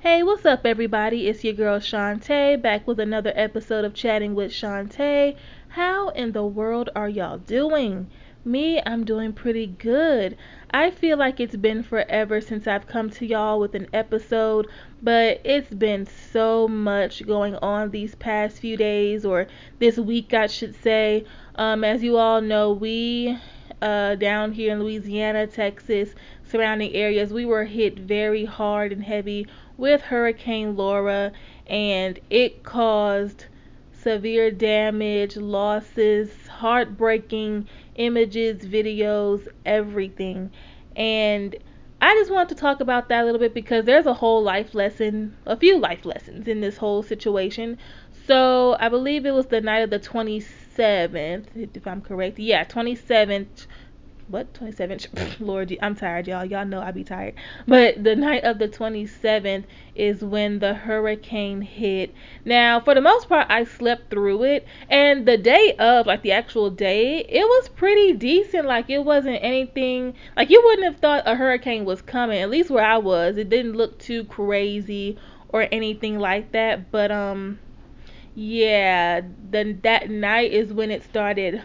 Hey, what's up, everybody? It's your girl Shantae back with another episode of Chatting with Shantae. How in the world are y'all doing? Me, I'm doing pretty good. I feel like it's been forever since I've come to y'all with an episode, but it's been so much going on these past few days, or this week, I should say. Um, as you all know, we uh, down here in Louisiana, Texas, surrounding areas, we were hit very hard and heavy with Hurricane Laura, and it caused severe damage, losses, heartbreaking images, videos, everything. And I just want to talk about that a little bit because there's a whole life lesson, a few life lessons in this whole situation. So I believe it was the night of the 27th, if I'm correct. Yeah, 27th what 27th lord i'm tired y'all. Y'all know i be tired. But the night of the 27th is when the hurricane hit. Now for the most part i slept through it. And the day of like the actual day it was pretty decent. Like it wasn't anything like you wouldn't have thought a hurricane was coming at least where i was. It didn't look too crazy or anything like that. But um yeah then that night is when it started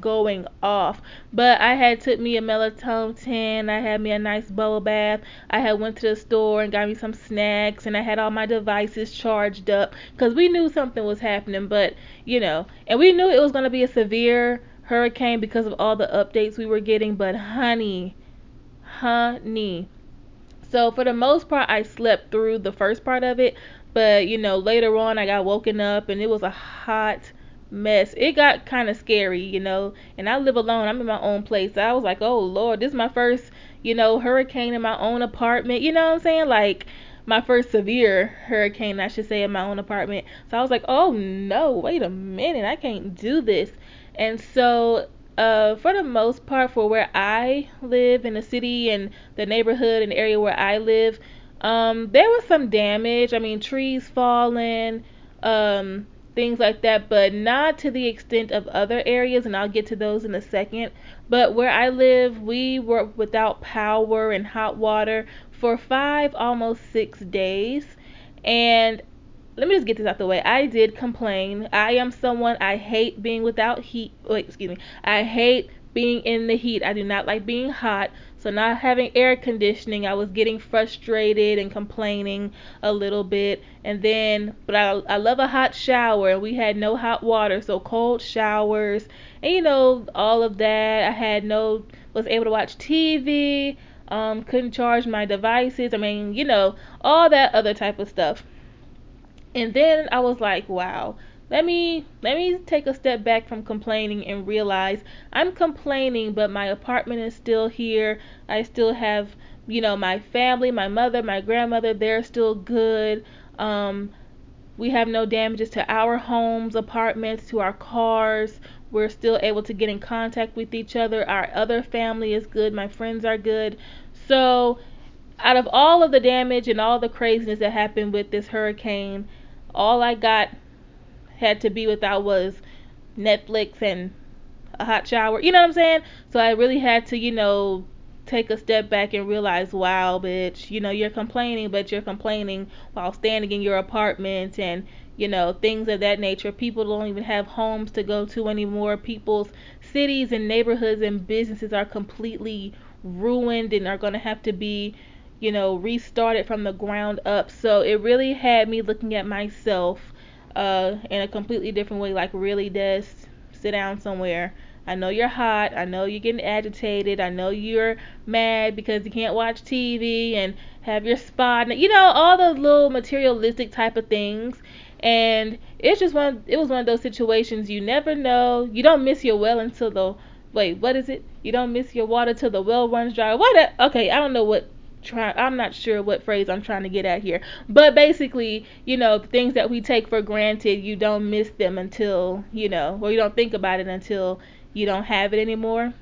going off. But I had took me a melatonin, I had me a nice bubble bath, I had went to the store and got me some snacks and I had all my devices charged up cuz we knew something was happening, but you know, and we knew it was going to be a severe hurricane because of all the updates we were getting, but honey, honey. So for the most part I slept through the first part of it, but you know, later on I got woken up and it was a hot mess. It got kind of scary, you know. And I live alone. I'm in my own place. I was like, oh Lord, this is my first, you know, hurricane in my own apartment. You know what I'm saying? Like my first severe hurricane, I should say, in my own apartment. So I was like, oh no, wait a minute, I can't do this. And so uh, for the most part, for where I live in the city and the neighborhood and area where I live, um, there was some damage. I mean, trees falling, um, things like that, but not to the extent of other areas, and I'll get to those in a second. But where I live, we were without power and hot water for five, almost six days. And let me just get this out the way. I did complain. I am someone I hate being without heat. Wait, excuse me. I hate being in the heat. I do not like being hot. So not having air conditioning, I was getting frustrated and complaining a little bit. And then, but I, I love a hot shower, and we had no hot water, so cold showers, and you know all of that. I had no, was able to watch TV, um, couldn't charge my devices. I mean, you know, all that other type of stuff. And then I was like, wow let me let me take a step back from complaining and realize I'm complaining but my apartment is still here. I still have, you know, my family, my mother, my grandmother, they're still good. Um we have no damages to our homes, apartments, to our cars. We're still able to get in contact with each other. Our other family is good. My friends are good. So, out of all of the damage and all the craziness that happened with this hurricane, all I got had to be without was Netflix and a hot shower. You know what I'm saying? So I really had to, you know, take a step back and realize, wow, bitch, you know, you're complaining, but you're complaining while standing in your apartment and, you know, things of that nature. People don't even have homes to go to anymore. People's cities and neighborhoods and businesses are completely ruined and are going to have to be, you know, restarted from the ground up. So it really had me looking at myself uh, in a completely different way. Like, really, Des, sit down somewhere. I know you're hot. I know you're getting agitated. I know you're mad because you can't watch TV and have your spa. You know, all those little materialistic type of things. And it's just one. It was one of those situations you never know. You don't miss your well until the wait. What is it? You don't miss your water till the well runs dry. What? Okay, I don't know what I'm not sure what phrase I'm trying to get at here. But basically, you know, things that we take for granted, you don't miss them until, you know, or you don't think about it until you don't have it anymore.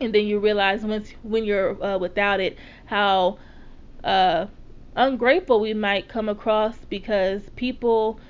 And then you realize once when you're uh, without it how uh, ungrateful we might come across because people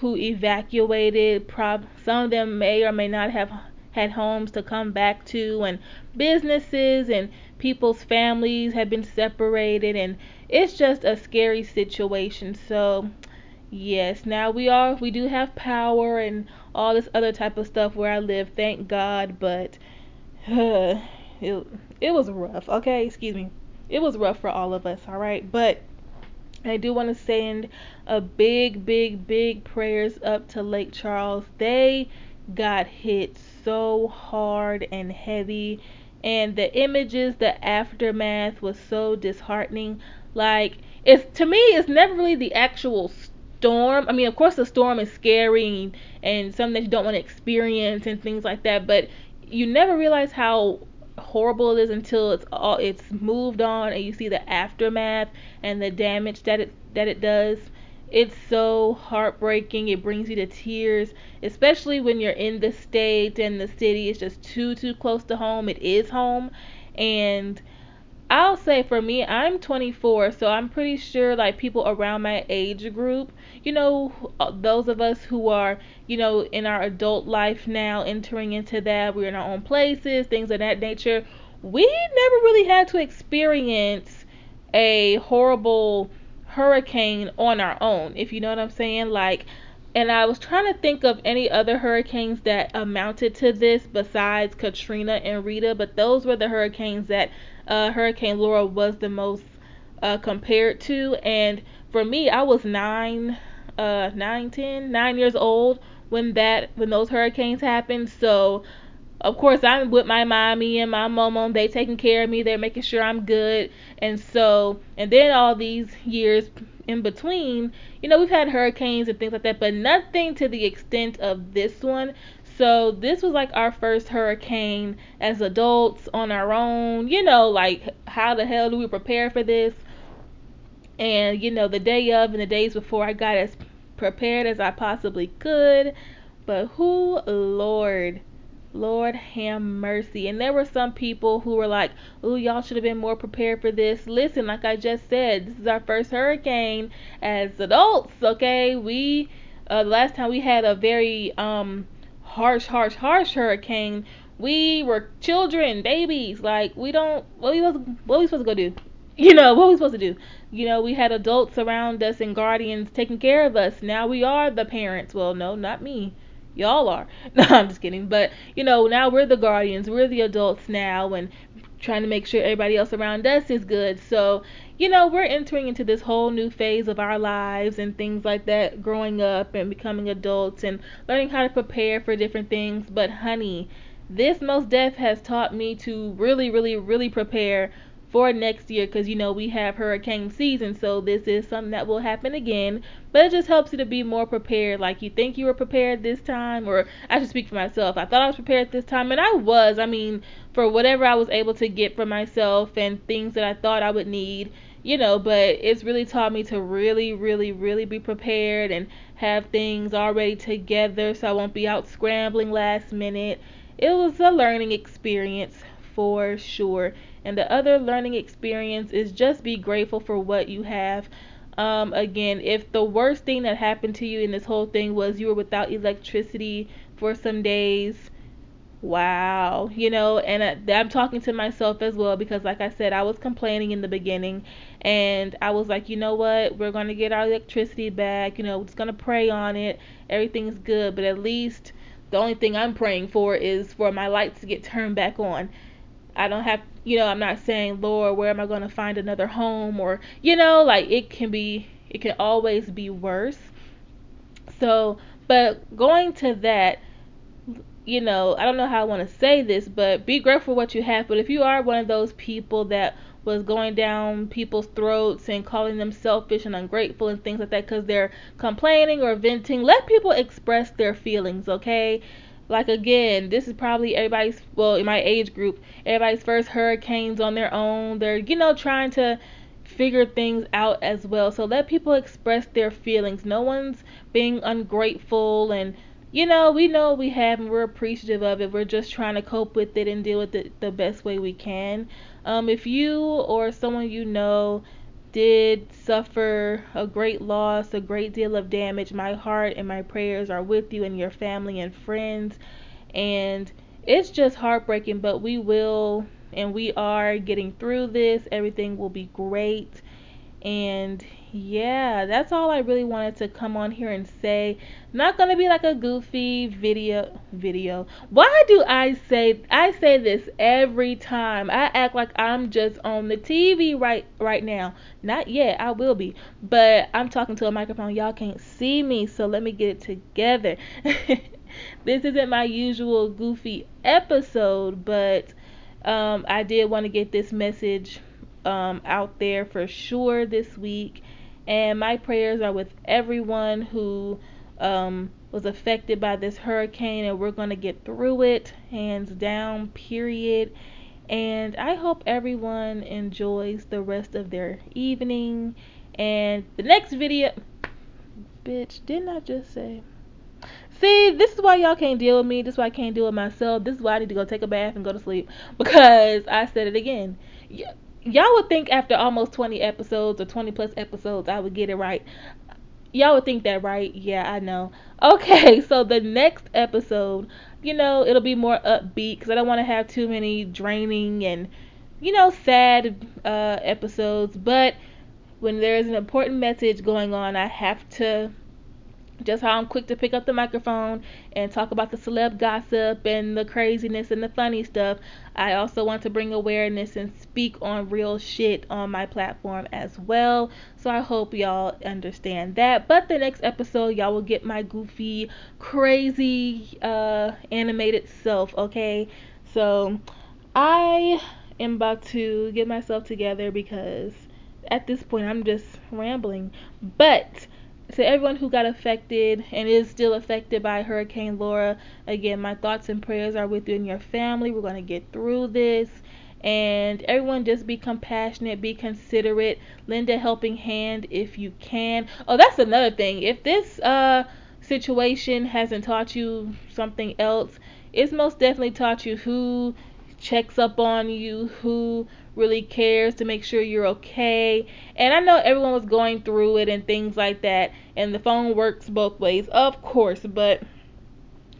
who evacuated prob some of them may or may not have had homes to come back to and businesses and people's families have been separated and it's just a scary situation. So, yes, now we are we do have power and all this other type of stuff where I live, thank God, but uh, it it was rough. Okay, excuse me. It was rough for all of us, all right? But I do want to send a big, big, big prayers up to Lake Charles. They got hit so hard and heavy, and the images, the aftermath was so disheartening. Like, it's to me, it's never really the actual storm. I mean, of course, the storm is scary and, and something that you don't want to experience and things like that, but you never realize how horrible it is until it's all it's moved on and you see the aftermath and the damage that it that it does. It's so heartbreaking. It brings you to tears, especially when you're in the state and the city is just too too close to home. It is home and I'll say for me, I'm 24, so I'm pretty sure like people around my age group, you know, uh, those of us who are, you know, in our adult life now, entering into that, we're in our own places, things of that nature. We never really had to experience a horrible hurricane on our own, if you know what I'm saying. Like, and I was trying to think of any other hurricanes that amounted to this besides Katrina and Rita, but those were the hurricanes that uh, Hurricane Laura was the most uh, compared to. And for me, I was nine, uh, nine, ten, nine years old when that when those hurricanes happened. So of course I'm with my mommy and my mom. They taking care of me. They're making sure I'm good. And so and then all these years in between, you know, we've had hurricanes and things like that, but nothing to the extent of this one. So this was like our first hurricane as adults on our own. You know, like how the hell do we prepare for this? And you know, the day of and the days before, I got as prepared as I possibly could. But who, Lord, Lord have mercy. And there were some people who were like, "Ooh, y'all should have been more prepared for this." Listen, like I just said, this is our first hurricane as adults. Okay, we uh, last time we had a very um harsh, harsh, harsh hurricane, we were children, babies. Like we don't. What we was what we supposed to go do? You know what we supposed to do? You know we had adults around us and guardians taking care of us. Now we are the parents. Well, no, not me. Y'all are. No, I'm just kidding. But you know now we're the guardians. We're the adults now, and trying to make sure everybody else around us is good. So, you know, we're entering into this whole new phase of our lives and things like that, growing up and becoming adults and learning how to prepare for different things. But, honey, this most death has taught me to really, really, really prepare for next year because you know we have hurricane season so this is something that will happen again. But it just helps you to be more prepared like you think you were prepared this time or i should speak for myself. I thought i was prepared this time and i was. I mean for whatever i was able to get for myself and things that i thought i would need you know but it's really taught me to really really really be prepared and have things already together so i won't be out scrambling last minute. It was a learning experience for sure and the other learning experience is just be grateful for what you have. Um, again, if the worst thing that happened to you in this whole thing was you were without electricity for some days, wow, you know, and uh, I'm talking to myself as well because, like I said, I was complaining in the beginning, and I was like, you know what, we're gonna get our electricity back, you know, we're just gonna pray on it, everything's good, but at least the only thing I'm praying for is for my lights to get turned back on. I don't have, you know, I'm not saying, Lord, where am I going to find another home? Or, you know, like it can be, it can always be worse. So, but going to that, you know, I don't know how I want to say this, but be grateful for what you have. But if you are one of those people that was going down people's throats and calling them selfish and ungrateful and things like that because they're complaining or venting, let people express their feelings, okay? Like again, this is probably everybody's well in my age group, everybody's first hurricanes on their own. They're you know trying to figure things out as well. So let people express their feelings. No one's being ungrateful and you know, we know we have and we're appreciative of it. We're just trying to cope with it and deal with it the best way we can. Um, if you or someone you know did suffer a great loss, a great deal of damage, my heart and my prayers are with you and your family and friends. And it's just heartbreaking, but we will and we are getting through this. Everything will be great. And yeah, that's all I really wanted to come on here and say. Not gonna be like a goofy video video. Why do I say I say this every time? I act like I'm just on the TV right right now. Not yet, I will be. But I'm talking to a microphone. Y'all can't see me, so let me get it together. this isn't my usual goofy episode, but um, I did want to get this message um, out there for sure this week. And my prayers are with everyone who um, was affected by this hurricane, and we're going to get through it, hands down, period. And I hope everyone enjoys the rest of their evening. And the next video. Bitch, didn't I just say? See, this is why y'all can't deal with me. This is why I can't deal with myself. This is why I need to go take a bath and go to sleep. Because I said it again. Y- y'all would think after almost 20 episodes or 20 plus episodes, I would get it right. Y'all would think that, right? Yeah, I know. Okay, so the next episode, you know, it'll be more upbeat because I don't want to have too many draining and, you know, sad uh, episodes. But when there's an important message going on, I have to just how I'm quick to pick up the microphone and talk about the celeb gossip and the craziness and the funny stuff, I also want to bring awareness and speak on real shit on my platform as well. So I hope y'all understand that. But the next episode, y'all will get my goofy, crazy, uh, animated self, okay? So I am about to get myself together because at this point I'm just rambling. But to everyone who got affected and is still affected by Hurricane Laura, again, my thoughts and prayers are with you and your family. We're going to get through this. And everyone just be compassionate, be considerate, lend a helping hand if you can. Oh, that's another thing. If this uh situation hasn't taught you something else, it's most definitely taught you who checks up on you, who really cares to make sure you're okay. And I know everyone was going through it and things like that, and the phone works both ways, of course, but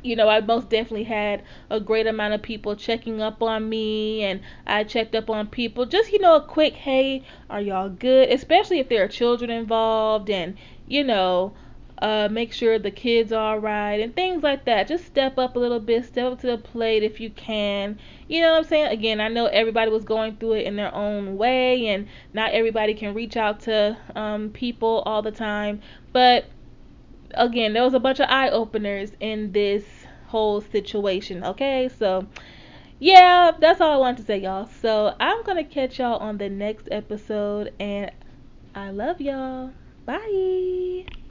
you know, I most definitely had a great amount of people checking up on me, and I checked up on people. Just, you know, a quick, hey, are y'all good? Especially if there are children involved, and, you know, uh, make sure the kids are alright, and things like that. Just step up a little bit, step up to the plate if you can. You know what I'm saying? Again, I know everybody was going through it in their own way, and not everybody can reach out to um, people all the time, but again, there was a bunch of eye openers in this whole situation. Okay, so yeah, that's all I wanted to say, y'all. So I'm gonna catch y'all on the next episode, and I love y'all. Bye.